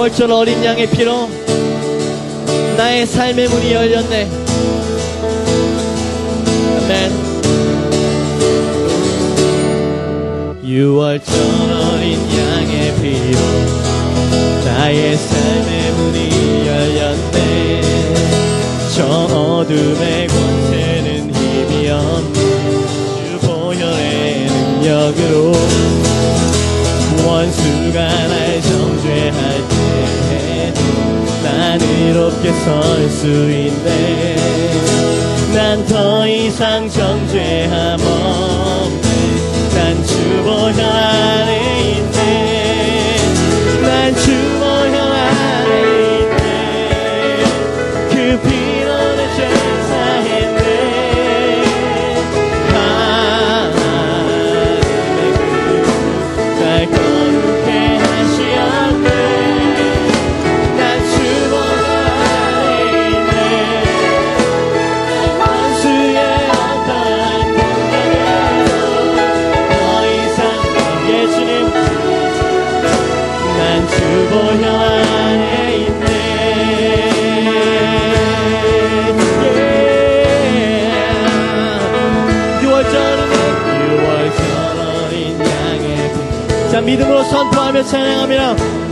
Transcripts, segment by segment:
6월절 어린 양의 피로 나의 삶의 문이 열렸네. 아멘. 6월절 어린 양의 피로 나의 삶의 문이 열렸네. 저 어둠의 권세는 힘이 없네. 주 보혈의 능력으로 원수가 날 정죄할 때 난 이롭게 설 수 있네. 난 더 이상 정죄함 없네. 난 주보혈 안 믿음으로 선포하며 찬양합니다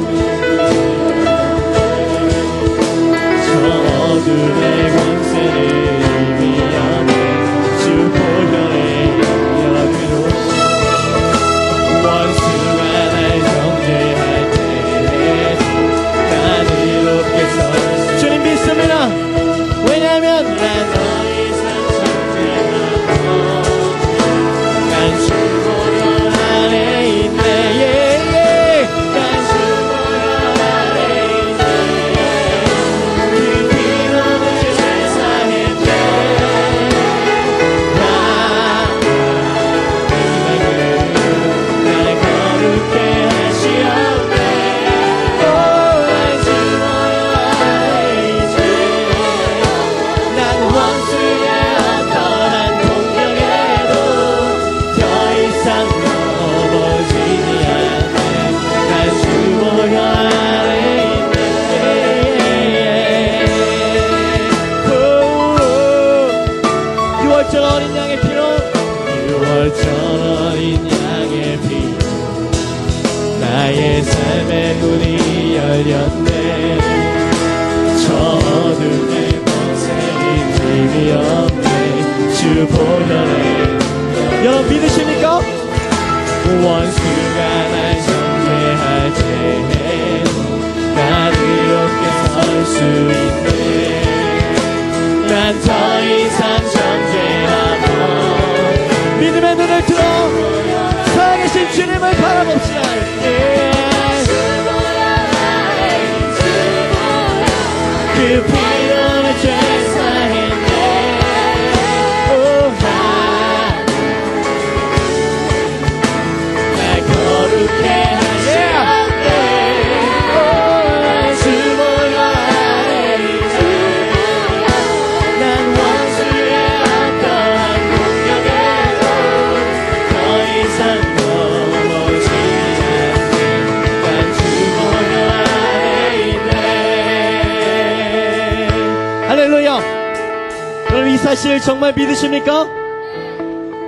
사실 정말 믿으십니까?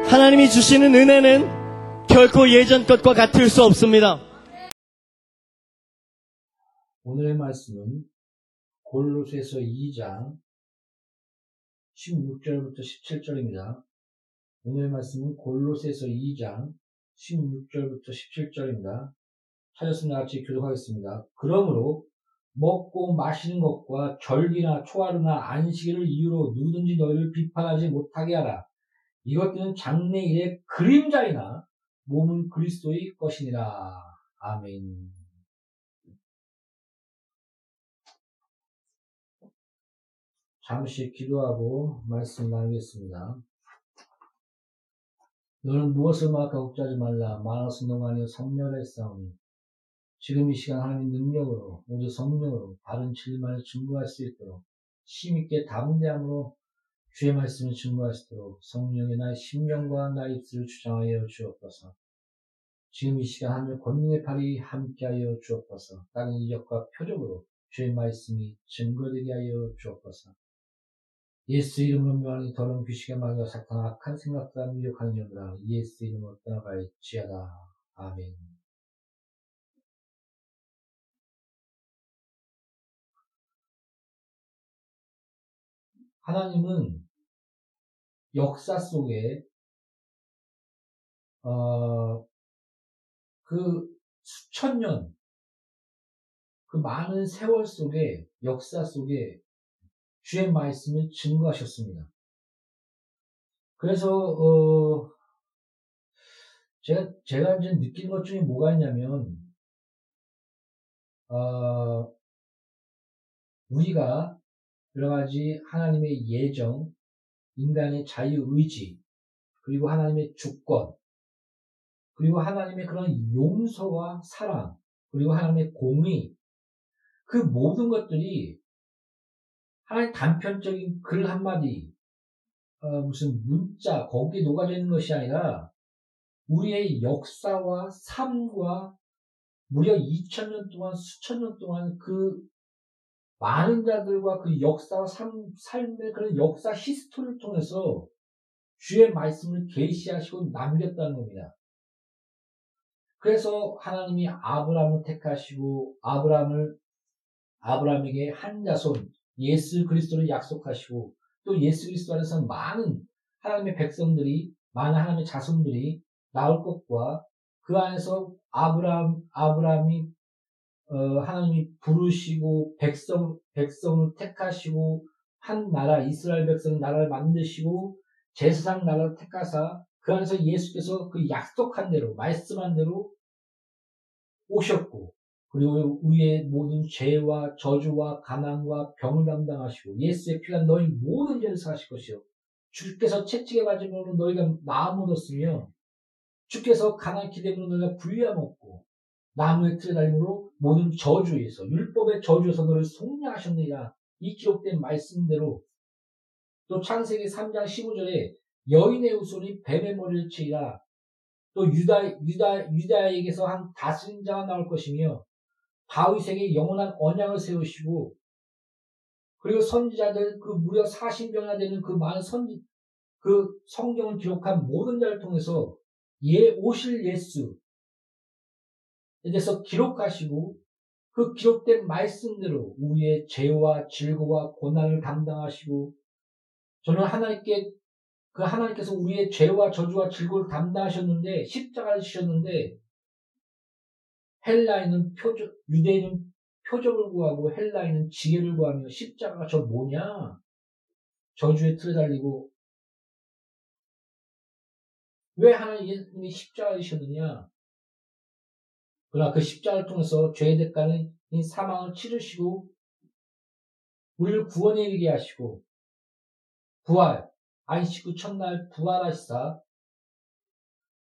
하나님이 주시는 은혜는 결코 예전 것과 같을 수 없습니다 오늘의 말씀은 골로새서 2장 16절부터 17절입니다. 오늘의 말씀은 골로새서 2장 16절부터 17절입니다. 찾았으면 같이 교독하겠습니다. 그러므로 먹고 마시는 것과 절기나 초하루나 안식일을 이유로 누구든지 너희를 비판하지 못하게 하라. 이것들은 장래일의 그림자이나 몸은 그리스도의 것이니라. 아멘. 잠시 기도하고 말씀 나누겠습니다. 너는 무엇을 막하고 걱정하지 말라. 말하신 동안에 성령의 싸움이 지금 이 시간 하나님 능력으로 모두 성령으로 바른 진리만을 증거할 수 있도록 힘있게 담대함으로 주의 말씀을 증거할 수 있도록 성령의 나의 심령과 나의 입술을 주장하여 주옵소서. 지금 이 시간 하늘 권능의 팔이 함께하여 주옵소서. 다른 이적과 표적으로 주의 말씀이 증거되게 하여 주옵소서. 예수 이름으로 명하니 더러운 귀신의 마귀와 사탄 악한 생각과 미혹하는 영들아 예수 이름으로 떠나갈지어다. 아멘. 하나님은 역사 속에 어, 그 수천 년, 그 많은 세월 속에 역사 속에 주의 말씀을 증거하셨습니다. 그래서 어, 제가 제가 이제 느낀 것 중에 뭐가 있냐면 어, 우리가 여러 가지 하나님의 예정, 인간의 자유 의지, 그리고 하나님의 주권, 그리고 하나님의 그런 용서와 사랑, 그리고 하나님의 공의, 그 모든 것들이 하나의 단편적인 글 한마디, 어, 무슨 문자, 거기에 녹아져 있는 것이 아니라 우리의 역사와 삶과 무려 2000년 동안, 수천 년 동안 그 많은 자들과 그 역사와 삶, 삶의 그런 역사 히스토리를 통해서 주의 말씀을 계시하시고 남겼다는 겁니다. 그래서 하나님이 아브라함을 택하시고 아브라함을 아브라함에게 한 자손 예수 그리스도를 약속하시고 또 예수 그리스도 안에서 많은 하나님의 백성들이 많은 하나님의 자손들이 나올 것과 그 안에서 아브라함 아브라함이 어, 하나님이 부르시고 백성 백성을 택하시고 한 나라 이스라엘 백성 나라를 만드시고 제사상 나라를 택하사 그 안에서 예수께서 그 약속한 대로 말씀한 대로 오셨고 그리고 우리의 모든 죄와 저주와 가난과 병을 담당하시고 예수의 피가 너희 모든 죄를 사하실 것이요. 주께서 채찍에 맞으므로 너희가 나음 얻었으며 주께서 가난케 되므로 너희가 불리함 없고 나무의 틀에 달림으로 모든 저주에서 율법의 저주에서 너를 속량하셨느니라 이 기록된 말씀대로 또 창세기 3장 15절에 여인의 후손이 뱀의 머리를 치리라. 또 유다 유다 유다에게서 한 다스림자가 나올 것이며 다윗에게 영원한 언약을 세우시고 그리고 선지자들 그 무려 40명이나 되는 그 많은 선지 그 성경을 기록한 모든 자를 통해서 예 오실 예수 에 대해서 기록하시고 그 기록된 말씀대로 우리의 죄와 질고와 고난을 담당하시고 저는 하나님께 그 하나님께서 우리의 죄와 저주와 질고를 담당하셨는데 십자가를 지셨는데 헬라인은 표적 유대인은 표적을 구하고 헬라인은 지혜를 구하며 십자가가 저 뭐냐? 저주에 틀에 달리고 왜 하나님이 십자가를 지셨느냐 그러나 그 십자가를 통해서 죄의 대가는 이 사망을 치르시고 우리를 구원에 이르게 하시고 부활 안식구 첫날 부활하시사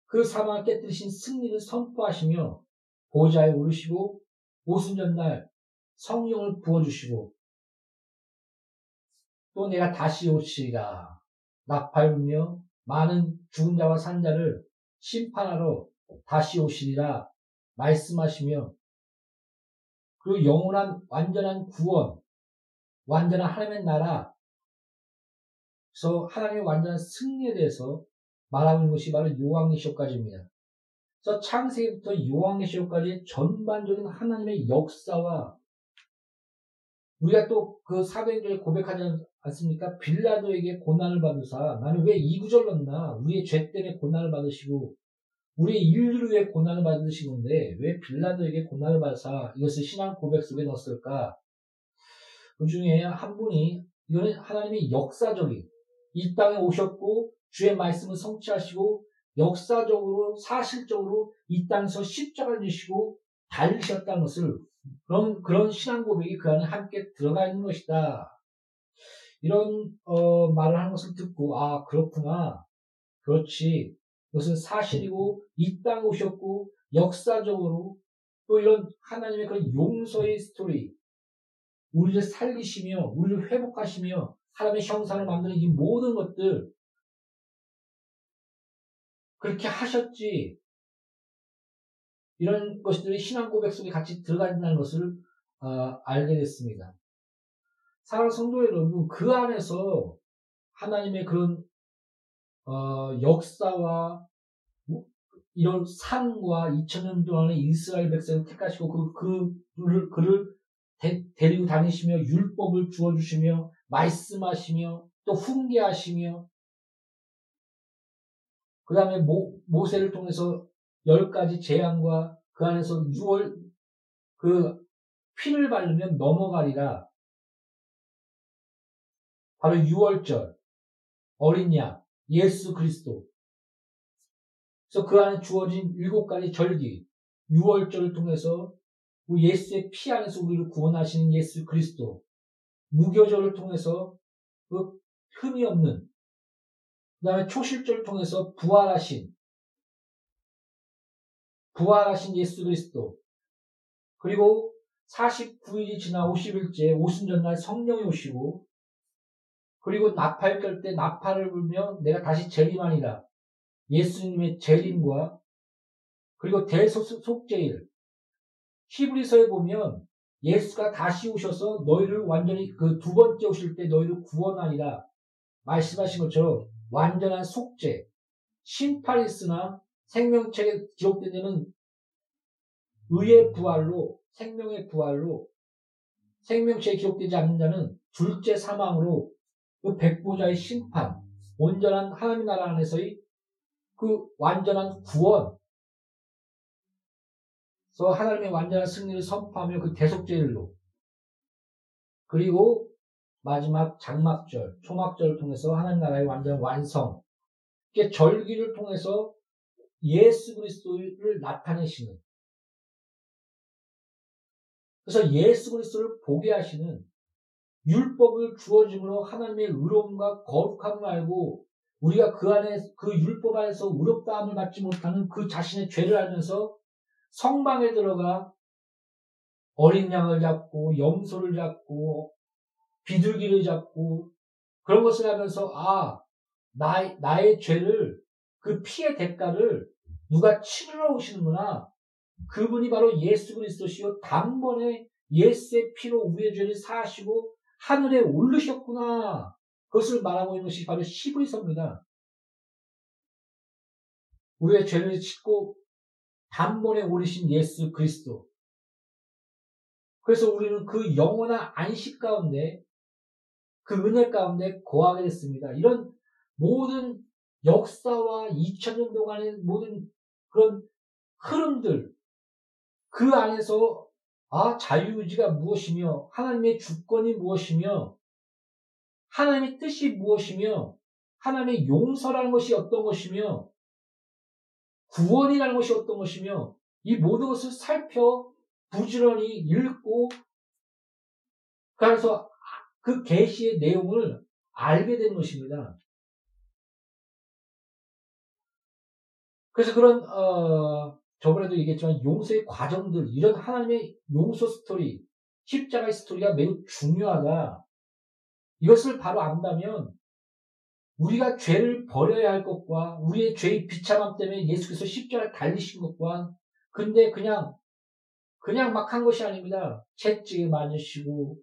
그 사망을 깨뜨리신 승리를 선포하시며 보좌에 오르시고 오순절날 성령을 부어주시고 또 내가 다시 오시리라. 나팔 며 많은 죽은 자와 산 자를 심판하러 다시 오시리라 말씀하시며 그 영원한 완전한 구원, 완전한 하나님의 나라, 그래서 하나님의 완전한 승리에 대해서 말하는 것이 바로 요한계시록까지입니다. 그래서 창세기부터 요한계시록까지 전반적인 하나님의 역사와 우리가 또 그 사도행전에 고백하지 않습니까? 빌라도에게 고난을 받으사 나는 왜 이 구절 넣나? 우리의 죄 때문에 고난을 받으시고 우리 인류를 위해 고난을 받으시는데 왜 빌라도에게 고난을 받아서 이것을 신앙 고백 속에 넣었을까? 그 중에 한 분이 이거는 하나님의 역사적인 이 땅에 오셨고 주의 말씀을 성취하시고 역사적으로 사실적으로 이 땅에서 십자가를 지시고 달리셨다는 것을 그런 그런 신앙 고백이 그 안에 함께 들어가 있는 것이다. 이런 어, 말을 하는 것을 듣고 아 그렇구나. 그렇지. 그것은 사실이고 이 땅에 오셨고 역사적으로 또 이런 하나님의 그런 용서의 스토리 우리를 살리시며 우리를 회복하시며 하나님의 형상을 만드는 이 모든 것들 그렇게 하셨지 이런 것들이 신앙 고백 속에 같이 들어가 있다는 것을 어, 알게 됐습니다. 사랑 성도 여러분, 그 안에서 하나님의 그런 어, 역사와 이런 삶과 2000년 동안의 이스라엘 백성을 택하시고 그, 그, 그를, 데, 데리고 다니시며 율법을 주어 주시며 말씀하시며 또 훈계하시며 그 다음에 모세를 통해서 열 가지 재앙과 그 안에서 6월 그 피를 바르면 넘어가리라. 바로 6월절 어린 양 예수 그리스도. 그래서 그 안에 주어진 일곱 가지 절기 6월절을 통해서 예수의 피 안에서 우리를 구원하시는 예수 그리스도. 무교절을 통해서 그 흠이 없는 그 다음에 초실절을 통해서 부활하신 부활하신 예수 그리스도 그리고 49일이 지나 50일째 오순절날 성령이 오시고 그리고 나팔 때 나팔을 불며 내가 다시 재림하니라. 예수님의 재림과 그리고 대속제일. 히브리서에 보면 예수가 다시 오셔서 너희를 완전히 그 두 번째 오실 때 너희를 구원하리라 말씀하신 것처럼 완전한 속죄. 심판이 있으나 생명책에 기록된 데는 의의 부활로 생명의 부활로 생명체에 기록되지 않는 자는 둘째 사망으로 그 백보자의 심판 온전한 하나님 나라 안에서의 그 완전한 구원. 그래서 하나님의 완전한 승리를 선포하며 그 대속제일로. 그리고 마지막 장막절, 초막절을 통해서 하나님 나라의 완전 완성, 절기를 통해서 예수 그리스도를 나타내시는. 그래서 예수 그리스도를 보게 하시는 율법을 주어짐으로 하나님의 의로움과 거룩함을 알고 우리가 그 안에 그 율법 안에서 의롭다함을 받지 못하는 그 자신의 죄를 알면서 성방에 들어가 어린 양을 잡고 염소를 잡고 비둘기를 잡고 그런 것을 하면서 아 나, 나의 죄를 그 피의 대가를 누가 치르러 오시는구나. 그분이 바로 예수 그리스도시요. 단번에 예수의 피로 우리의 죄를 사하시고 하늘에 오르셨구나. 그것을 말하고 있는 것이 바로 시브리서입니다. 우리의 죄를 짓고 단번에 오르신 예수 그리스도. 그래서 우리는 그 영원한 안식 가운데 그 은혜 가운데 거하게 됐습니다. 이런 모든 역사와 2000년 동안의 모든 그런 흐름들, 그 안에서 아 자유의지가 무엇이며 하나님의 주권이 무엇이며 하나님의 뜻이 무엇이며 하나님의 용서라는 것이 어떤 것이며 구원이라는 것이 어떤 것이며 이 모든 것을 살펴 부지런히 읽고 그래서 그 계시의 내용을 알게 된 것입니다. 그래서 그런 어, 저번에도 얘기했지만 용서의 과정들, 이런 하나님의 용서 스토리, 십자가의 스토리가 매우 중요하다. 이것을 바로 안다면 우리가 죄를 버려야 할 것과 우리의 죄의 비참함 때문에 예수께서 십자가를 달리신 것과 근데 그냥 그냥 막 한 것이 아닙니다. 채찍에 맞으시고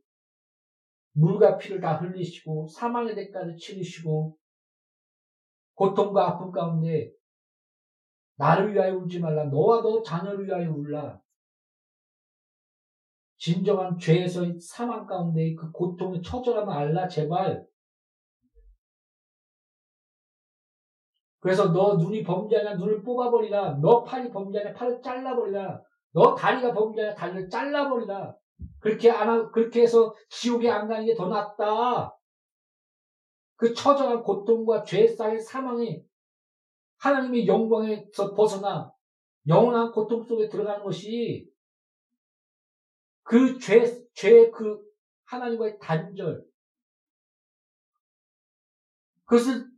물과 피를 다 흘리시고 사망의 대가를 치르시고 고통과 아픔 가운데 나를 위하여 울지 말라. 너와 너 자녀를 위하여 울라. 진정한 죄에서의 사망 가운데 그 고통의 처절함을 알라, 제발. 그래서 너 눈이 범죄하냐, 눈을 뽑아버리라. 너 팔이 범죄하냐, 팔을 잘라버리라. 너 다리가 범죄하냐, 다리를 잘라버리라. 그렇게 안 하, 그렇게 해서 지옥에 안 가는 게 더 낫다. 그 처절한 고통과 죄 쌓인 사망이 하나님의 영광에서 벗어나 영원한 고통 속에 들어가는 것이 그 죄, 죄, 그 하나님과의 단절, 그것을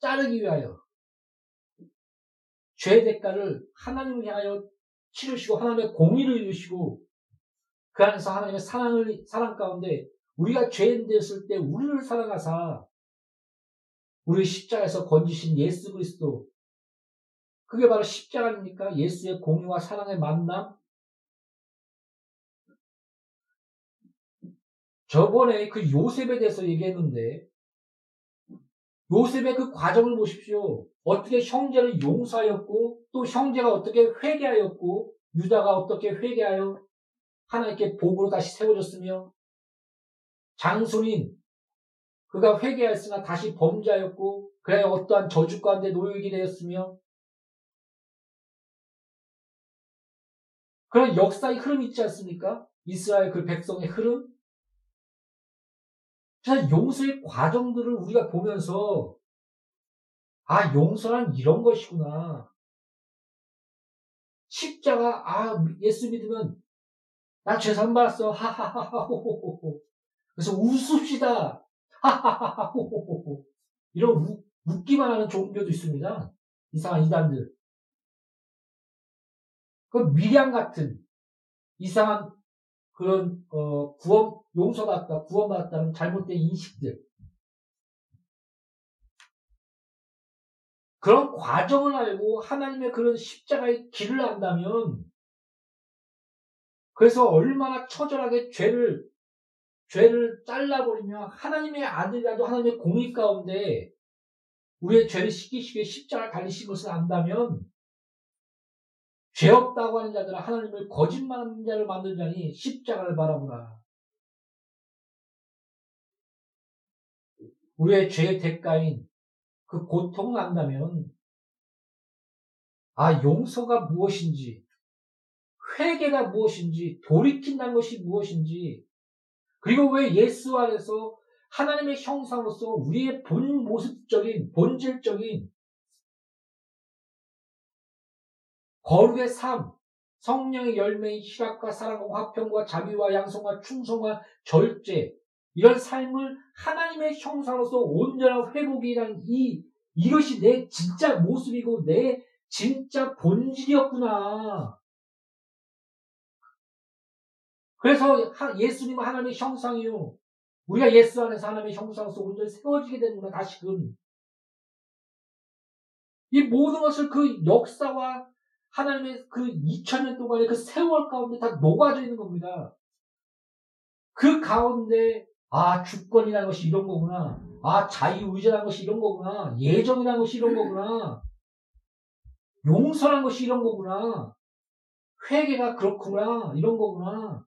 자르기 위하여 죄 대가를 하나님을 향하여 치르시고 하나님의 공의를 이루시고 그 안에서 하나님의 사랑을 사랑 가운데 우리가 죄인 되었을 때 우리를 사랑하사 우리 십자가에서 건지신 예수 그리스도 그게 바로 십자가 아닙니까? 예수의 공유와 사랑의 만남? 저번에 그 요셉에 대해서 얘기했는데, 요셉의 그 과정을 보십시오. 어떻게 형제를 용서하였고, 또 형제가 어떻게 회개하였고, 유다가 어떻게 회개하여 하나님께 복으로 다시 세워졌으며, 장손인 그가 회개하였으나 다시 범죄하였고, 그래 어떠한 저주 가운데 놓이게 되었으며, 그런 역사의 흐름이 있지 않습니까? 이스라엘 그 백성의 흐름? 자, 용서의 과정들을 우리가 보면서, 아, 용서란 이런 것이구나. 십자가, 아, 예수 믿으면, 나 죄산 받았어. 하하하하호호호. 그래서 웃읍시다. 하하하하호호호. 이런 우, 웃기만 하는 종교도 있습니다. 이상한 이단들. 그 미량 같은 이상한 그런 어, 구원 용서받다 구원받았다는 잘못된 인식들 그런 과정을 알고 하나님의 그런 십자가의 길을 안다면 그래서 얼마나 처절하게 죄를 죄를 잘라버리며 하나님의 아들이라도 하나님의 공의 가운데 우리의 죄를 씻기시기 위해 십자가를 달리신 것을 안다면 죄 없다고 하는 자들은 하나님을 거짓말하는 자를 만들자니 십자가를 바라보라. 우리의 죄의 대가인 그 고통을 안다면 아 용서가 무엇인지 회개가 무엇인지 돌이킨다는 것이 무엇인지 그리고 왜 예수 안에서 하나님의 형상으로서 우리의 본 모습적인 본질적인 거룩의 삶, 성령의 열매인 희락과 사랑과 화평과 자비와 양성과 충성과 절제 이런 삶을 하나님의 형상으로서 온전한 회복이라는 이 이것이 내 진짜 모습이고 내 진짜 본질이었구나. 그래서 예수님은 하나님의 형상이요. 우리가 예수 안에서 하나님의 형상으로서 온전히 세워지게 되는구나, 다시금. 이 모든 것을 그 역사와 하나님의 그 2000년 동안의 그 세월 가운데 다 녹아져 있는 겁니다. 그 가운데, 아, 주권이라는 것이 이런 거구나. 아, 자유의지라는 것이 이런 거구나. 예정이라는 것이 이런 거구나. 용서라는 것이 이런 거구나. 회개가 그렇구나. 이런 거구나.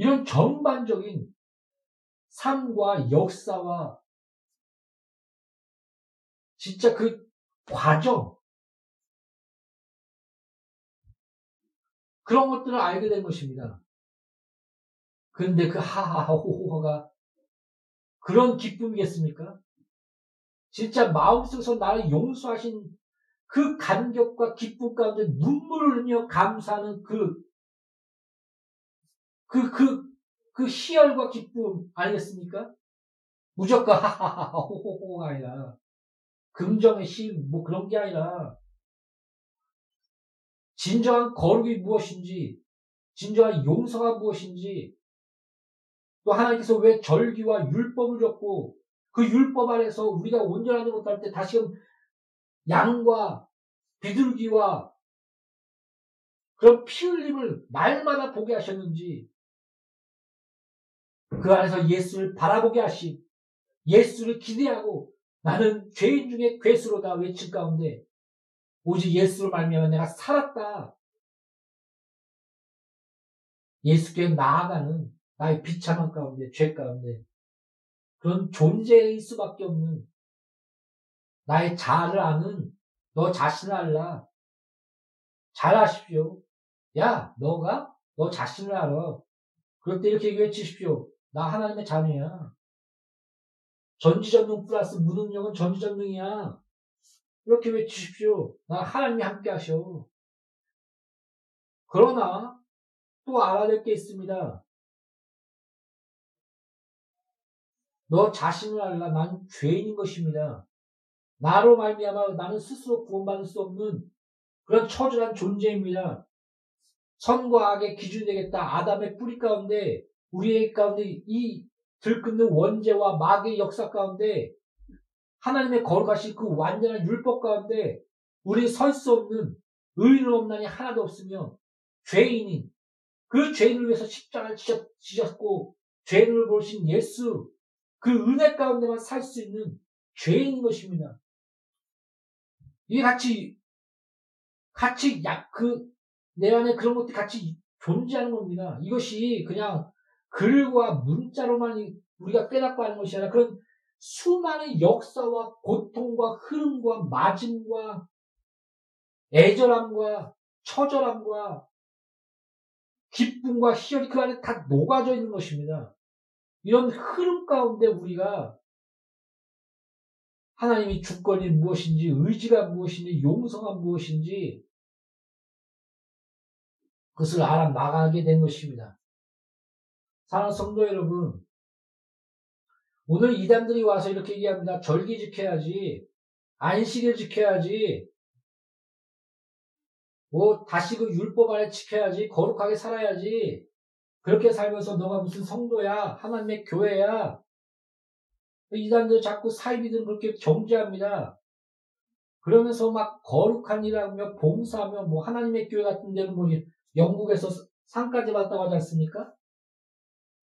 이런 전반적인 삶과 역사와 진짜 그 과정, 그런 것들을 알게 된 것입니다. 그런데 그 하하호호가 그런 기쁨이겠습니까? 진짜 마음속에서 나를 용서하신 그 감격과 기쁨 가운데 눈물을 흘며 감사하는 그, 그, 그, 그 희열과 기쁨 아니겠습니까? 무조건 하하하 호호가 아니라 긍정의 시, 뭐 그런 게 아니라 진정한 거룩이 무엇인지, 진정한 용서가 무엇인지, 또 하나님께서 왜 절기와 율법을 줬고, 그 율법 안에서 우리가 온전하지 못할 때 다시금 양과 비둘기와 그런 피 흘림을 날마다 보게 하셨는지, 그 안에서 예수를 바라보게 하신, 예수를 기대하고 나는 죄인 중에 괴수로다 외칠 가운데 오직 예수로 말미암아 내가 살았다. 예수께 나아가는 나의 비참한 가운데, 죄 가운데 그런 존재일 수밖에 없는 나의 자아를 아는 너 자신을 알라. 잘 아십시오. 야, 너가 너 자신을 알아. 그럴 때 이렇게 외치십시오. 나 하나님의 자녀야. 전지전능 플러스 무능력은 전지전능이야. 이렇게 외치십시오. 나 하나님이 함께 하셔. 그러나 또 알아야 될 게 있습니다. 너 자신을 알라. 난 죄인인 것입니다. 나로 말미암아 나는 스스로 구원받을 수 없는 그런 처절한 존재입니다. 선과 악의 기준이 되겠다. 아담의 뿌리 가운데 우리의 가운데 이 들끓는 원죄와 마귀의 역사 가운데 하나님의 거룩하신 그 완전한 율법 가운데 우리 설 수 없는 의인은 없나니 하나도 없으며 죄인인 그 죄인을 위해서 십자가를 지셨, 지셨고 죄인을 보신 예수 그 은혜 가운데만 살 수 있는 죄인인 것입니다. 이게 같이 같이 약 그 내 안에 그런 것들이 같이 존재하는 겁니다. 이것이 그냥 글과 문자로만 우리가 깨닫고 하는 것이 아니라 그런 수많은 역사와 고통과 흐름과 맞음과 애절함과 처절함과 기쁨과 희열이 그 안에 다 녹아져 있는 것입니다. 이런 흐름 가운데 우리가 하나님이 주권이 무엇인지, 의지가 무엇인지, 용서가 무엇인지, 그것을 알아 나가게 된 것입니다. 사랑하는 성도 여러분, 오늘 이단들이 와서 이렇게 얘기합니다. 절기 지켜야지, 안식일 지켜야지, 뭐 다시 그 율법 안에 지켜야지, 거룩하게 살아야지, 그렇게 살면서 너가 무슨 성도야, 하나님의 교회야, 이단들 자꾸 사이비들 그렇게 정죄합니다. 그러면서 막 거룩한 일하며 봉사하며 뭐 하나님의 교회 같은 데는 뭐 영국에서 상까지 받다고 하지 않습니까?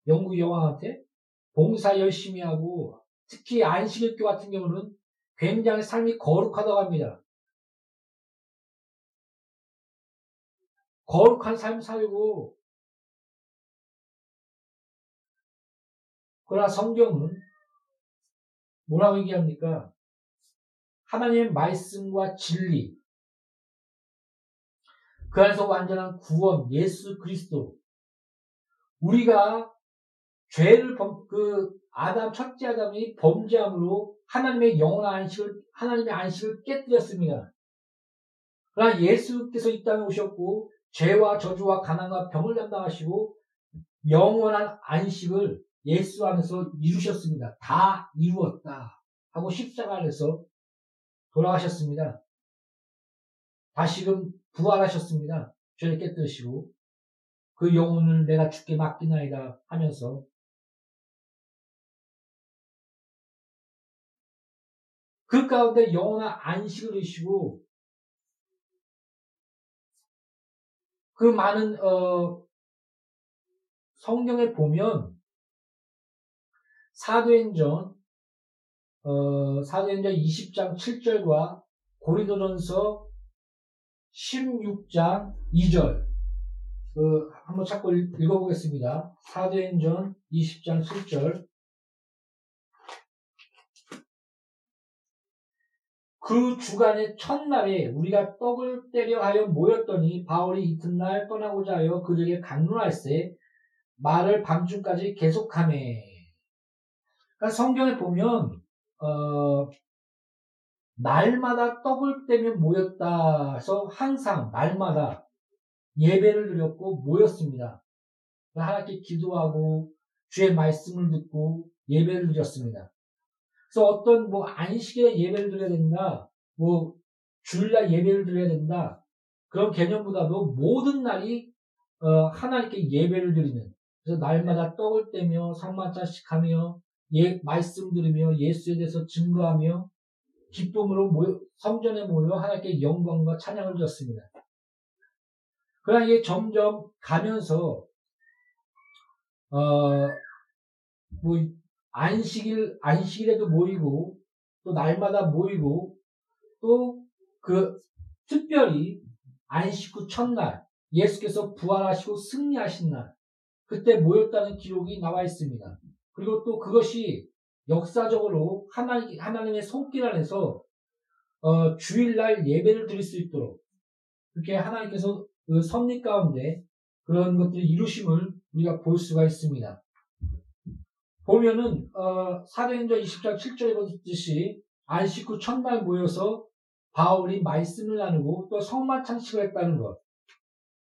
영국 여왕한테 봉사 열심히 하고 특히 안식일교 같은 경우는 굉장히 삶이 거룩하다고 합니다. 거룩한 삶 살고 그러나 성경은 뭐라고 얘기합니까? 하나님의 말씀과 진리, 그 안에서 완전한 구원, 예수 그리스도. 우리가 죄를 범, 그, 아담, 첫째 아담이 범죄함으로 하나님의 영원한 안식을, 하나님의 안식을 깨뜨렸습니다. 그러나 예수께서 이 땅에 오셨고, 죄와 저주와 가난과 병을 담당하시고, 영원한 안식을 예수 안에서 이루셨습니다. 다 이루었다. 하고 십자가 안에서 돌아가셨습니다. 다시금 부활하셨습니다. 죄를 깨뜨리시고 그 영혼을 내가 죽게 맡기나이다 하면서 그 가운데 영원한 안식을 이시고 그 많은 어, 성경에 보면 사도행전 어, 사도행전 20장 7절과 고린도전서 16장 2절 그 한번 찾고 읽어보겠습니다. 사도행전 20장 7절 그 주간의 첫날에 우리가 떡을 때려 하여 모였더니 바울이 이튿날 떠나고자 하여 그들에게 강론할세 말을 밤중까지 계속하매 그러니까 성경에 보면 어, 날마다 떡을 떼며 모였다 해서 항상 날마다 예배를 드렸고 모였습니다. 하나님께 기도하고 주의 말씀을 듣고 예배를 드렸습니다. 그래서 어떤 뭐 안식일에 예배를 드려야 된다, 뭐 주일날 예배를 드려야 된다 그런 개념보다도 모든 날이 어, 하나님께 예배를 드리는 그래서 날마다 떡을 떼며 상만차씩 하며 예, 말씀 들으며 예수에 대해서 증거하며 기쁨으로 모여, 성전에 모여 하나님께 영광과 찬양을 드렸습니다. 그러나 이게 점점 가면서 어, 뭐 안식일 안식일에도 모이고 또 날마다 모이고 또 그 특별히 안식 후 첫날 예수께서 부활하시고 승리하신 날 그때 모였다는 기록이 나와 있습니다. 그리고 또 그것이 역사적으로 하나님, 하나님의 손길 안에서 어, 주일날 예배를 드릴 수 있도록 그렇게 하나님께서 그 섭리 가운데 그런 것들을 이루심을 우리가 볼 수가 있습니다. 보면은 어, 사도행전 20장 7절에 보듯이 안식 후 첫날 모여서 바울이 말씀을 나누고 또 성마창식을 했다는 것.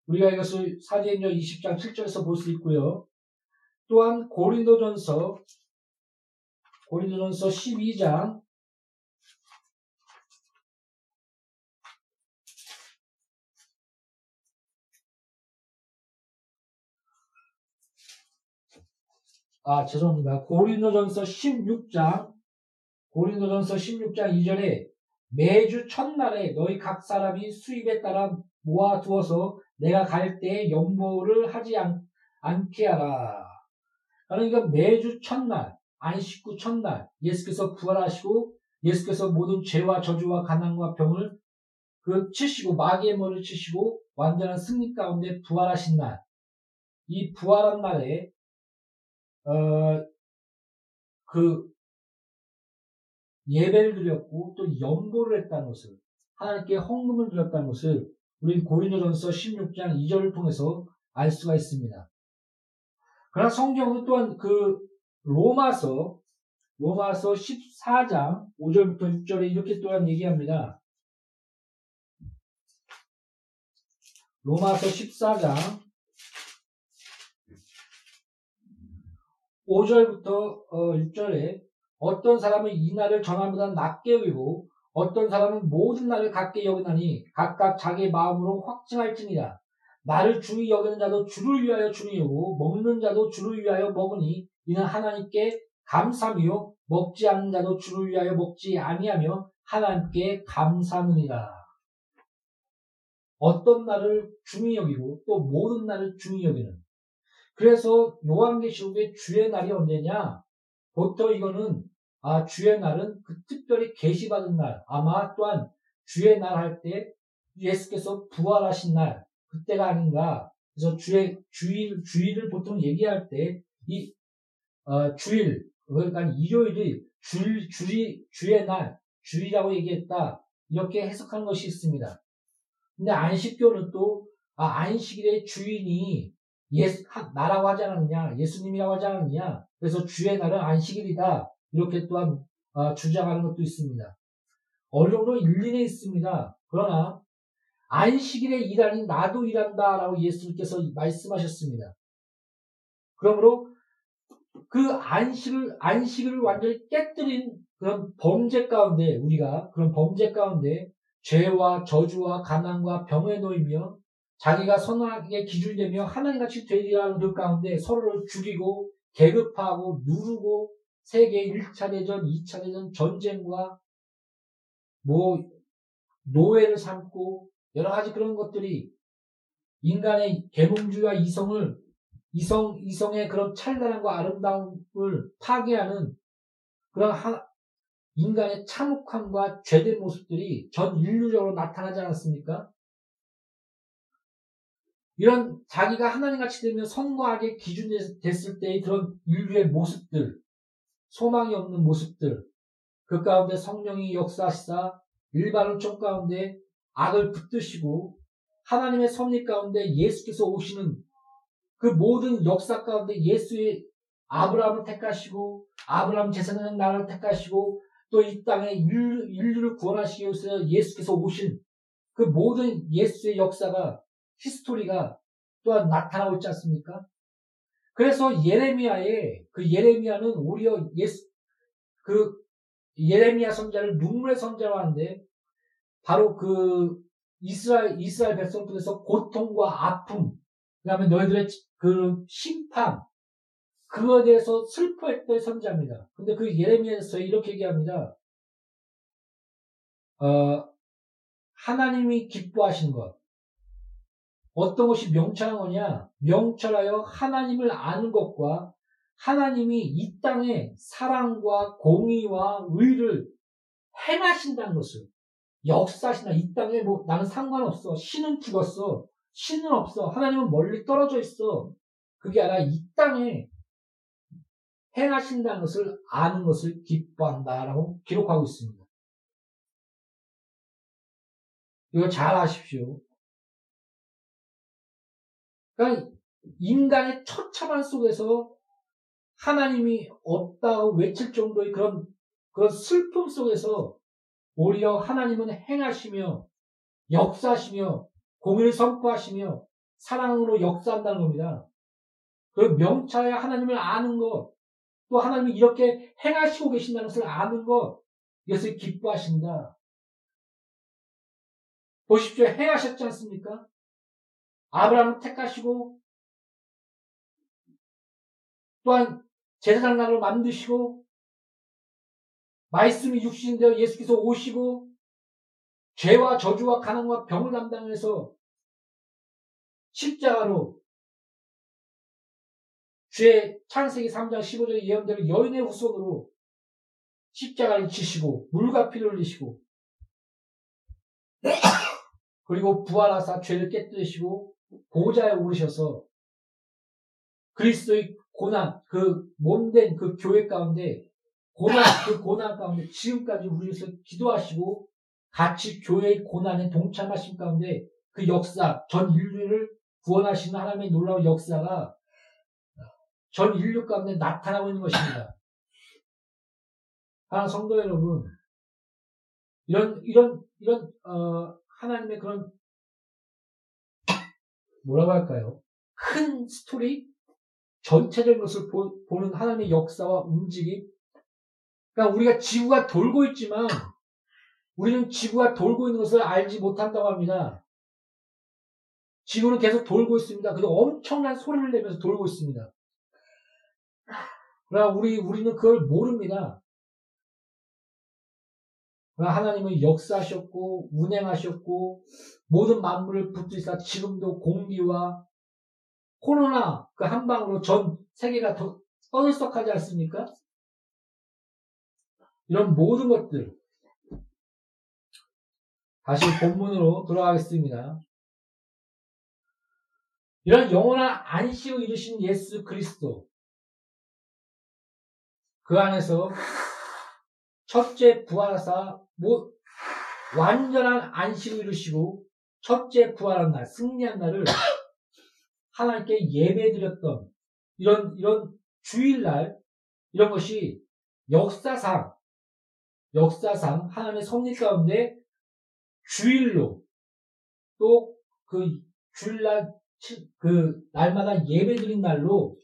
우리가 이것을 사도행전 20장 7절에서 볼 수 있고요. 또한 고린도전서 고린도전서 12장 아, 죄송합니다. 고린도전서 16장, 고린도전서 16장 2절에 매주 첫날에 너희 각 사람이 수입에 따라 모아두어서 내가 갈 때 연보를 하지 않, 않게 하라. 그러니까 매주 첫날, 안식 구 첫날, 예수께서 부활하시고 예수께서 모든 죄와 저주와 가난과 병을 그 치시고 마귀의 머리를 치시고 완전한 승리 가운데 부활하신 날, 이 부활한 날에 어, 그 예배를 드렸고 또 연보를 했다는 것을 하나님께 헌금을 드렸다는 것을 우리 고린도전서 16장 2절을 통해서 알 수가 있습니다. 그러나 성경은 또한 그 로마서 로마서 14장 5절부터 6절에 이렇게 또한 얘기합니다. 로마서 14장 5절부터 6절에 어, 어떤 사람은 이 날을 전함보다 낮게 여기고 어떤 사람은 모든 날을 같게 여기나니 각각 자기 마음으로 확증할지니라. 나를 주의 여기는 자도 주를 위하여 주니 여고 먹는 자도 주를 위하여 먹으니 이는 하나님께 감사미요 먹지 않는 자도 주를 위하여 먹지 아니하며 하나님께 감사하느니라. 어떤 날을 중히 여기고 또 모든 날을 중히 여기는 그래서 요한계시록의 주의 날이 언제냐? 보통 이거는 아 주의 날은 그 특별히 계시받은 날 아마 또한 주의 날 할 때 예수께서 부활하신 날 그때가 아닌가 그래서 주의 주일 주일을 보통 얘기할 때이 어, 주일 그러니까 일요일이 주일 주일 주의 날 주일이라고 얘기했다 이렇게 해석하는 것이 있습니다. 근데 안식교는 또 아, 안식일의 주인이 예수 나라고 하지 않았느냐 예수님이라고 하지 않았느냐 그래서 주의 날은 안식일이다 이렇게 또한 어, 주장하는 것도 있습니다. 어느 정도 일리는 있습니다. 그러나 안식일에 일하니 나도 일한다라고 예수님께서 말씀하셨습니다. 그러므로 그 안식을 안식을 완전히 깨뜨린 그런 범죄 가운데 우리가 그런 범죄 가운데 죄와 저주와 가난과 병에 놓이며 자기가 선하게 기준되며 하나님같이 되리라는 그 가운데 서로를 죽이고 계급하고 누르고 세계 1차 대전, 2차 대전 전쟁과 뭐 노예를 삼고 여러 가지 그런 것들이 인간의 계몽주의와 이성을 이성 이성의 그런 찬란함과 아름다움을 파괴하는 그런 하, 인간의 참혹함과 죄된 모습들이 전 인류적으로 나타나지 않았습니까? 이런 자기가 하나님 같이 되면 선과하게 기준됐을 때의 그런 인류의 모습들, 소망이 없는 모습들, 그 가운데 성령이 역사하시사 일반을 총 가운데 악을 붙드시고 하나님의 섭리 가운데 예수께서 오시는 그 모든 역사 가운데 예수의 아브라함을 택하시고 아브라함 제사장 나라를 택하시고 또 이 땅에 인류, 인류를 구원하시기 위해서 예수께서 오신 그 모든 예수의 역사가 히스토리가 또한 나타나고 있지 않습니까? 그래서 예레미야의 그 예레미야는 오히려 예수 그 예레미야 선자를 눈물의 선자로 하는데 바로 그 이스라엘 이스라엘 백성들에서 고통과 아픔 그다음에 너희들의 그 심판 그거에 대해서 슬퍼했던 선자입니다. 근데 그 예레미야에서 이렇게 얘기합니다. 어, 하나님이 기뻐하신 것, 어떤 것이 명철한 거냐? 명철하여 하나님을 아는 것과 하나님이 이 땅에 사랑과 공의와 의를 행하신다는 것을 역사하신다. 이 땅에 뭐 나는 상관없어. 신은 죽었어. 신은 없어. 하나님은 멀리 떨어져 있어. 그게 아니라 이 땅에 행하신다는 것을 아는 것을 기뻐한다라고 기록하고 있습니다. 이거 잘 아십시오. 그러니까 인간의 처참한 속에서 하나님이 없다고 외칠 정도의 그런 그런 슬픔 속에서 오히려 하나님은 행하시며 역사하시며 공의를 선포하시며 사랑으로 역사한다는 겁니다. 그 명차에 하나님을 아는 것, 또 하나님이 이렇게 행하시고 계신다는 것을 아는 것, 이것을 기뻐하신다. 보십시오. 행하셨지 않습니까? 아브라함을 택하시고 또한 제사장 나라를 만드시고 말씀이 육신되어 예수께서 오시고 죄와 저주와 가난과 병을 담당해서 십자가로 주의 창세기 3장 15절의 예언대로 여인의 후손으로 십자가를 지시고 물과 피를 흘리시고 그리고 부활하사 죄를 깨뜨리시고 보좌에 오르셔서 그리스도의 고난 그 몸된 그 교회 가운데 고난 그 고난 가운데 지금까지 우리에서 기도하시고 같이 교회의 고난에 동참하신 가운데 그 역사 전 인류를 구원하시는 하나님의 놀라운 역사가 전 인류 가운데 나타나고 있는 것입니다. 아, 성도 여러분, 이런, 이런, 이런, 어, 하나님의 그런, 뭐라고 할까요? 큰 스토리? 전체적인 것을 보, 는 하나님의 역사와 움직임? 그러니까 우리가 지구가 돌고 있지만, 우리는 지구가 돌고 있는 것을 알지 못한다고 합니다. 지구는 계속 돌고 있습니다. 그래서 엄청난 소리를 내면서 돌고 있습니다. 그러나 우리, 우리는 그걸 모릅니다. 하나님은 역사하셨고, 운행하셨고, 모든 만물을 붙드시다 지금도 공기와 코로나 그 한 방으로 전 세계가 더 떠들썩하지 않습니까? 이런 모든 것들. 다시 본문으로 돌아가겠습니다. 이런 영원한 안식을 이루신 예수 그리스도. 그 안에서 첫째 부활하사 뭐 완전한 안식을 이루시고 첫째 부활한 날, 승리한 날을 하나님께 예배드렸던 이런 이런 주일날 이런 것이 역사상 역사상 하나님의 섭리 가운데 주일로 또 그 주일날 그 날마다 예배드린 날로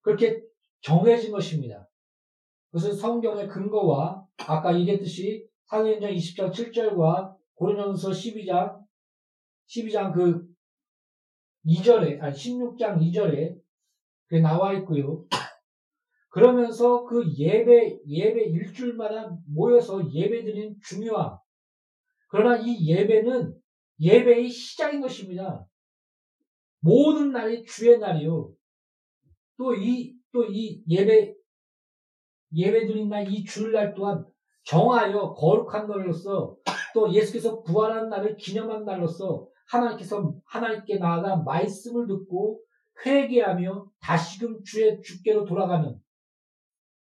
그렇게 정해진 것입니다. 그것은 성경의 근거와 아까 얘기했듯이 사도행전 20장 7절과 고린도전서 12장 12장 그 2절에 아니 16장 2절에 그 나와 있고요. 그러면서 그 예배 예배 일주일마다 모여서 예배드리는 중요함. 그러나 이 예배는 예배의 시작인 것입니다. 모든 날이 주의 날이요. 또 이 또 이 예배 예배 드린 날 이 주일날 또한 정하여 거룩한 날로서 또 예수께서 부활한 날을 기념한 날로서 하나님께서 하나님께 나아가 말씀을 듣고 회개하며 다시금 주의 주께로 돌아가는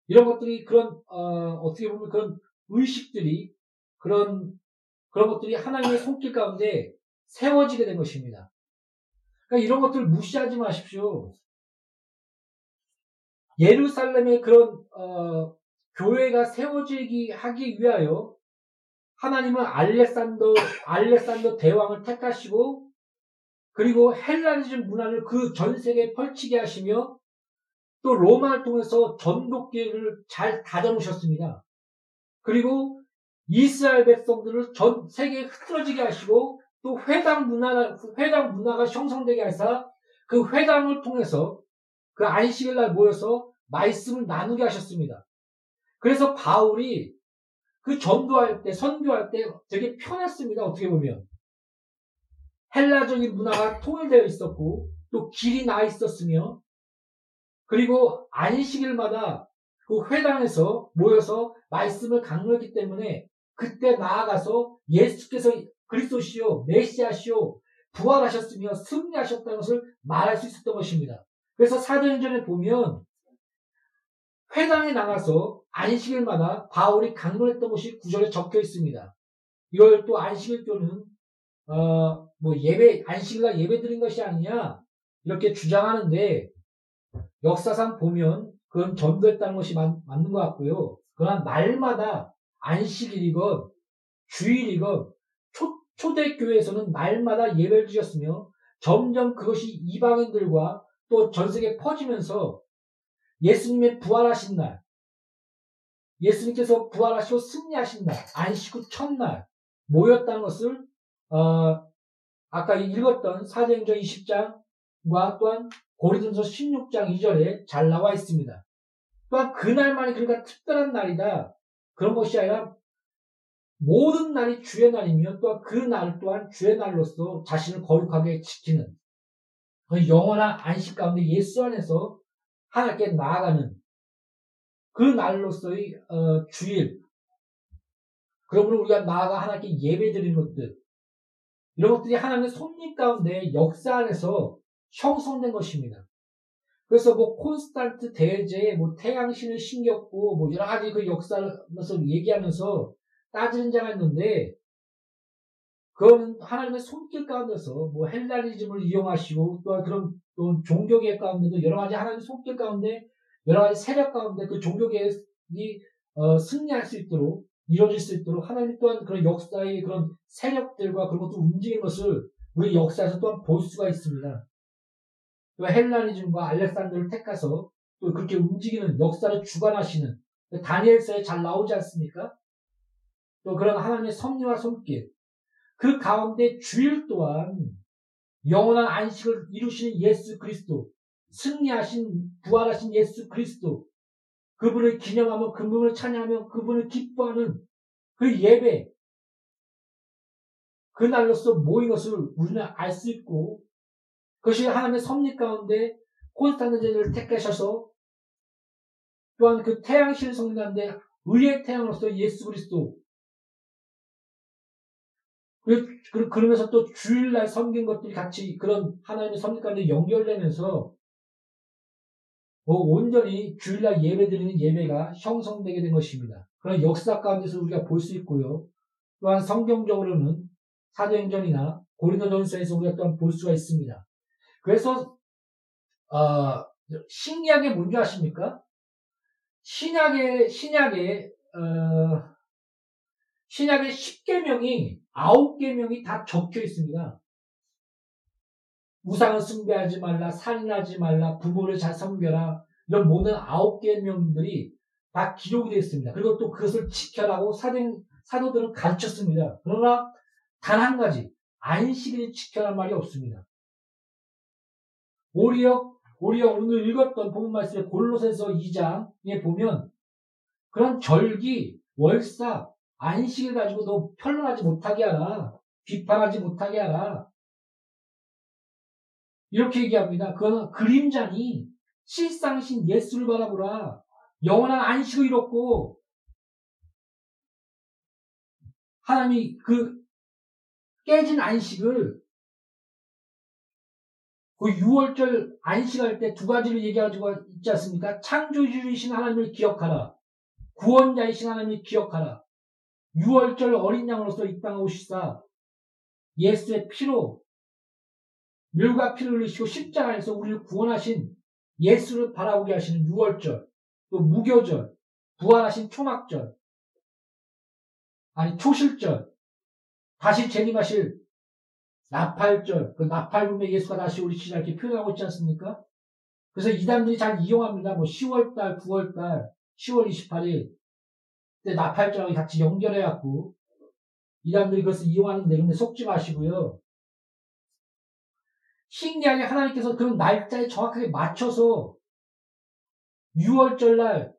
이런 것들이 그런 어, 떻게 보면 그런 의식들이 그런 그런 것들이 하나님의 손길 가운데 세워지게 된 것입니다. 그러니까 이런 것들 무시하지 마십시오. 예루살렘의 그런 어, 교회가 세워지기 하기 위하여 하나님은 알렉산더 알렉산더 대왕을 택하시고 그리고 헬라니즘 문화를 그 전 세계에 펼치게 하시며 또 로마를 통해서 전독기를 잘 다져놓으셨습니다. 그리고 이스라엘 백성들을 전 세계에 흐트러지게 하시고 또 회당 문화 회당 문화가 형성되게 하사 그 회당을 통해서 그 안식일 날 모여서 말씀을 나누게 하셨습니다. 그래서 바울이 그 전도할 때, 선교할 때 되게 편했습니다. 어떻게 보면. 헬라적인 문화가 통일되어 있었고, 또 길이 나 있었으며, 그리고 안식일마다 그 회당에서 모여서 말씀을 강조했기 때문에 그때 나아가서 예수께서 그리스도시요, 메시아시요, 부활하셨으며 승리하셨다는 것을 말할 수 있었던 것입니다. 그래서 사도행전에 보면 회당에 나가서 안식일마다 바울이 강론했던 것이 구절에 적혀 있습니다. 이걸 또 안식일 교는 어, 뭐 예배 안식일날 예배 드린 것이 아니냐 이렇게 주장하는데 역사상 보면 그건 전도했다는 것이 맞, 맞는 것 같고요. 그러나 날마다 안식일이건 주일이건 초, 초대교회에서는 날마다 예배를 드렸으며 점점 그것이 이방인들과 또 전 세계에 퍼지면서 예수님의 부활하신 날, 예수님께서 부활하시고 승리하신 날, 안식 후 첫날 모였다는 것을 어, 아까 읽었던 사도행전 20장과 또한 고린도서 16장 2절에 잘 나와 있습니다. 또한 그날만이 그러니까 특별한 날이다. 그런 것이 아니라 모든 날이 주의 날이면 또한 그 날 또한 주의 날로서 자신을 거룩하게 지키는 그 영원한 안식 가운데 예수 안에서 하나님께 나아가는 그 날로서의 어, 주일 그러므로 우리가 나아가 하나님께 예배 드리는 것들 이런 것들이 하나님의 손님 가운데 역사 안에서 형성된 것입니다. 그래서 뭐 콘스탄트 대제, 뭐 태양신을 신겼고 뭐 여러 가지 그 역사에서 얘기하면서 따지는 자가 있는데 그거는 하나님의 손길 가운데서 뭐 헬라리즘을 이용하시고 또한 그런 또 종교계 가운데도 여러 가지 하나님의 손길 가운데 여러 가지 세력 가운데 그 종교계이 어, 승리할 수 있도록 이루어질 수 있도록 하나님 또한 그런 역사의 그런 세력들과 그런 것도 움직이는 것을 우리 역사에서 또한 볼 수가 있습니다. 또 헬라니즘과 알렉산더를 택해서 또 그렇게 움직이는 역사를 주관하시는 다니엘서에 잘 나오지 않습니까? 또 그런 하나님의 섭리와 손길 그 가운데 주일 또한 영원한 안식을 이루시는 예수 그리스도 승리하신 부활하신 예수 그리스도 그분을 기념하며 그분을 찬양하며 그분을 기뻐하는 그 예배 그날로서 모인 것을 우리는 알 수 있고 그것이 하나님의 섭리 가운데 콘스탄트제를 택하셔서 또한 그 태양실 성가운데 의의 태양으로서 예수 그리스도 그러면서 또 주일날 섬긴 것들이 같이 그런 하나님의 섭리 가운데 연결되면서 뭐 온전히 주일날 예배드리는 예배가 형성되게 된 것입니다. 그런 역사 가운데서 우리가 볼 수 있고요. 또한 성경적으로는 사도행전이나 고린도전서에서 우리가 또한 볼 수가 있습니다. 그래서 어, 신약의 뭔지 아십니까? 신약의 신약의 어, 신약의 10계명이 9계명이 다 적혀 있습니다. 우상을 숭배하지 말라, 살인하지 말라, 부모를 잘 섬겨라 이런 모든 9계명들이 다 기록이 되어 있습니다. 그리고 또 그것을 지켜라고 사도, 사도들은 가르쳤습니다. 그러나 단 한 가지 안식일 지켜라는 말이 없습니다. 오히려, 오히려 오늘 읽었던 본문 말씀의 골로새서 2장에 보면 그런 절기, 월사, 안식을 가지고 너 편론하지 못하게 하라. 비판하지 못하게 하라. 이렇게 얘기합니다. 그거는 그림자니 실상신 예수를 바라보라. 영원한 안식을 잃었고 하나님이 그 깨진 안식을 그 6월절 안식할 때 두 가지를 얘기하고 있지 않습니까? 창조주이신 하나님을 기억하라. 구원자이신 하나님을 기억하라. 6월절 어린 양으로서 이 땅에 오시사 예수의 피로 물과 피를 흘리시고 십자가에서 우리를 구원하신 예수를 바라보게 하시는 6월절, 또 무교절, 부활하신 초막절, 아니 초실절, 다시 재림하실 나팔절, 그 나팔붐에 예수가 다시 우리 시절 이렇게 표현하고 있지 않습니까? 그래서 이단들이 잘 이용합니다. 뭐 10월달, 9월달, 10월 28일. 때 나팔절하고 같이 연결해갖고 이단들이 그것을 이용하는데 근데 속지 마시고요. 신기하게 하나님께서 그런 날짜에 정확하게 맞춰서 6월절 날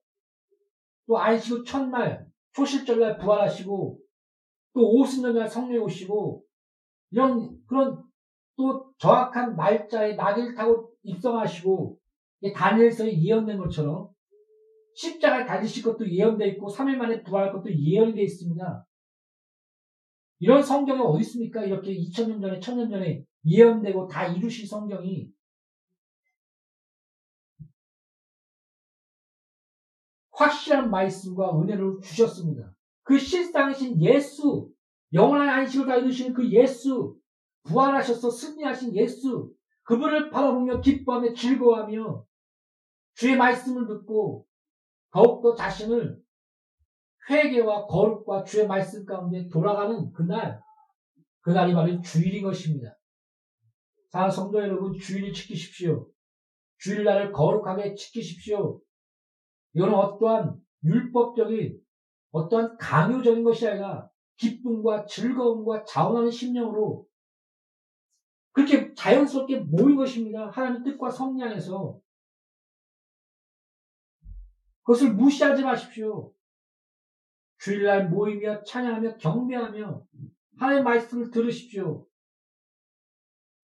또 안식일 첫날 초실절 날 부활하시고 또 오순절 날 성령이 오시고 이런 그런 또 정확한 날짜에 낙일 타고 입성하시고 다니엘서에 예언된 것처럼 십자가에 달리실 것도 예언되어 있고 3일 만에 부활할 것도 예언되어 있습니다. 이런 성경이 어디 있습니까? 이렇게 2000년 전에 1000년 전에 예언되고 다 이루신 성경이 확실한 말씀과 은혜를 주셨습니다. 그 실상이신 예수, 영원한 안식을 다 이루시는 그 예수, 부활하셔서 승리하신 예수, 그분을 바라보며 기뻐하며 즐거워하며 주의 말씀을 듣고 더욱더 자신을 회개와 거룩과 주의 말씀 가운데 돌아가는 그날, 그날이 바로 주일인 것입니다. 자, 성도 여러분, 주일을 지키십시오. 주일날을 거룩하게 지키십시오. 이건 어떠한 율법적인, 어떠한 강요적인 것이 아니라 기쁨과 즐거움과 자원하는 심령으로 그렇게 자연스럽게 모인 것입니다. 하나님 뜻과 성량에서 그것을 무시하지 마십시오. 주일날 모이며 찬양하며 경배하며 하나님의 말씀을 들으십시오.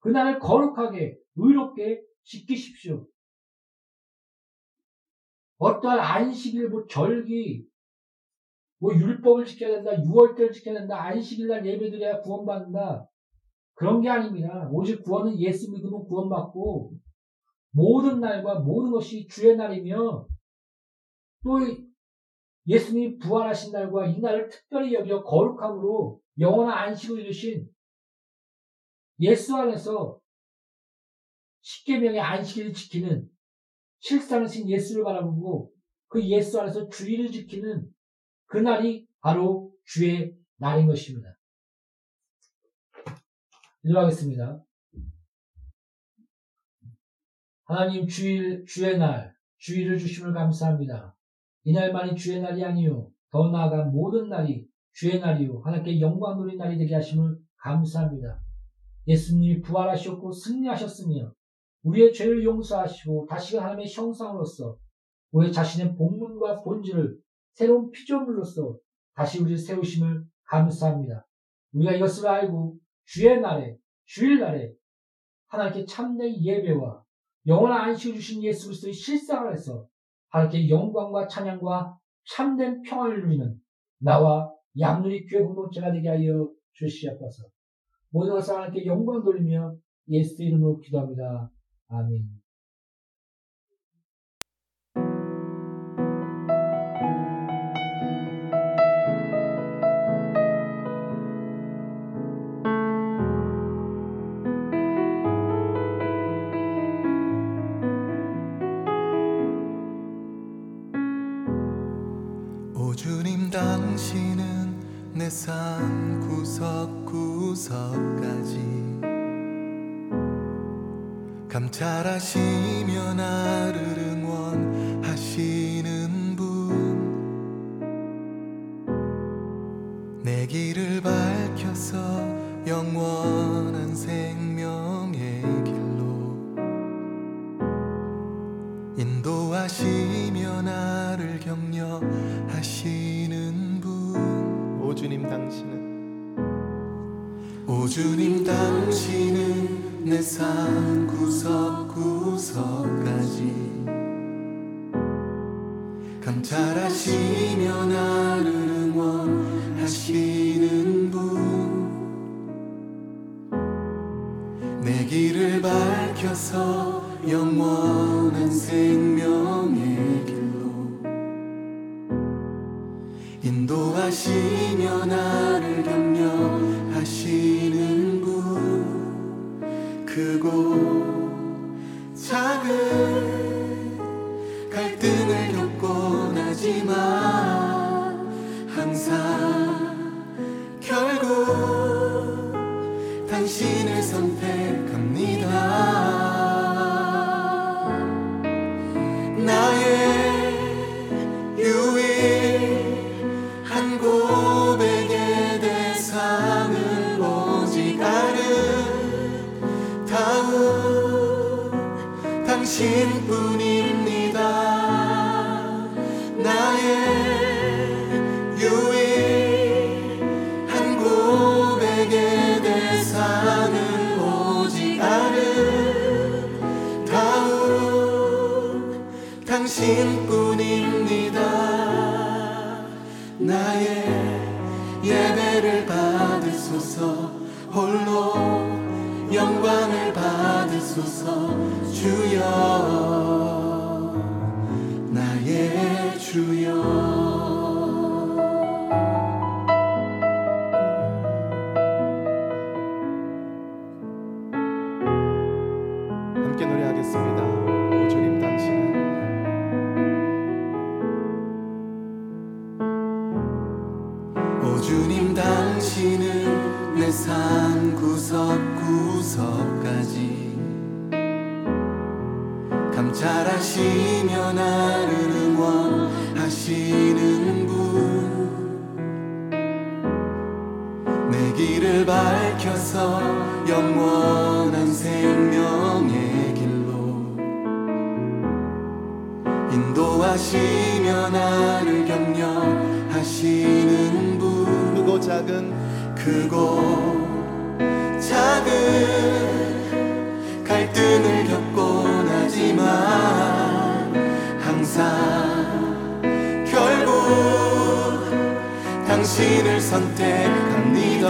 그날을 거룩하게 의롭게 지키십시오. 어떠한 안식일, 뭐 절기, 뭐 율법을 지켜야 된다, 유월절을 지켜야 된다, 안식일날 예배드려야 구원받는다. 그런 게 아닙니다. 오직 구원은 예수 믿으면 구원받고 모든 날과 모든 것이 주의 날이며 또 예수님 부활하신 날과 이 날을 특별히 여겨 거룩함으로 영원한 안식을 이루신 예수 안에서 십계명의 안식일을 지키는 실상신 예수를 바라보고 그 예수 안에서 주의를 지키는 그 날이 바로 주의 날인 것입니다. 일어나겠습니다. 하나님 주일, 주의 날, 주일을 주심을 감사합니다. 이날만이 주의 날이 아니요. 더 나아가 모든 날이 주의 날이요. 하나님께 영광 돌린 날이 되게 하심을 감사합니다. 예수님이 부활하셨고 승리하셨으며 우리의 죄를 용서하시고 다시금 하나님의 형상으로서 우리 자신의 복문과 본질을 새로운 피조물로서 다시 우리를 세우심을 감사합니다. 우리가 이것을 알고 주의 날에 주일날에 하나님께 참된 예배와 영원한 안식을 주신 예수 그리스도의 실상 안에서 하나님께 영광과 찬양과 참된 평화를 누리는 나와 양누리 교회 공동체가 되게 하여 주시옵소서. 모든 것을 하나님께 영광 돌리며 예수 이름으로 기도합니다. 아멘. 구석구석까지 감찰하시며 나를 응원하시는 분. 내 길을 밝혀서 영원 주님 당신은 내 삶 구석구석까지. 감찰하시며 나를 응원하시는 분. 내 길을 밝혀서 영원한 생명의 길로. 인도하시며 나를 격려 하시는 분 크고 작은 갈등을 겪곤 하지만 항상 결국 당신을 선택합니다 구석구석까지 감찰하시며 나를 응원하시는 분 내 길을 밝혀서 영원한 생명의 길로 인도하시며 나를 격려하시는 분. 크고 작은 크고 작은 갈등을 겪곤 하지만 항상 결국 당신을 선택합니다.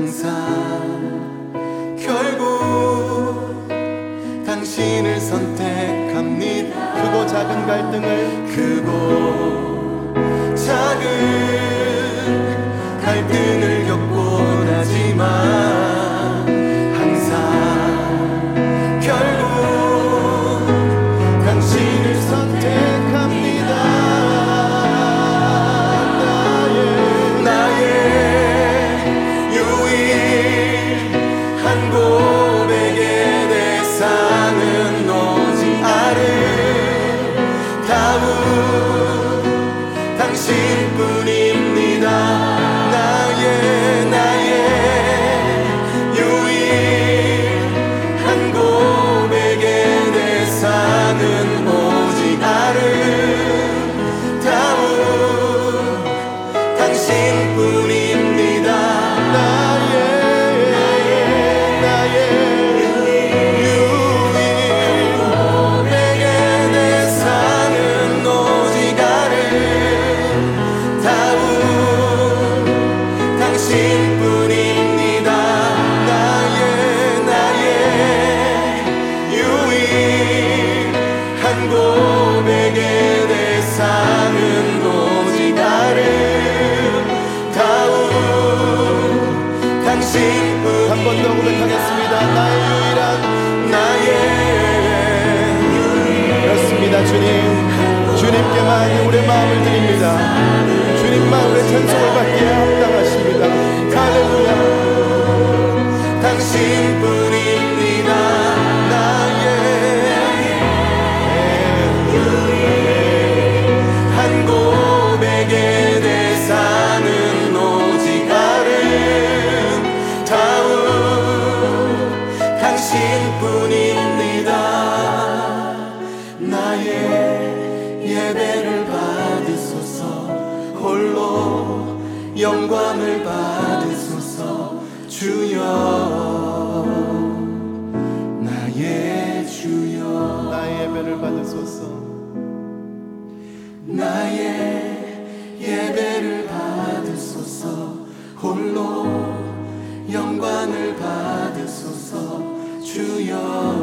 항상 결국 당신을 선택합니다. 크고 작은 갈등을 크고 작은 갈등을 겪곤 하지만 주님 주님께만 우리의 마음을 드립니다. 주님만 우리의 찬송을 받기에 합당하십니다. 할렐루야. 홀로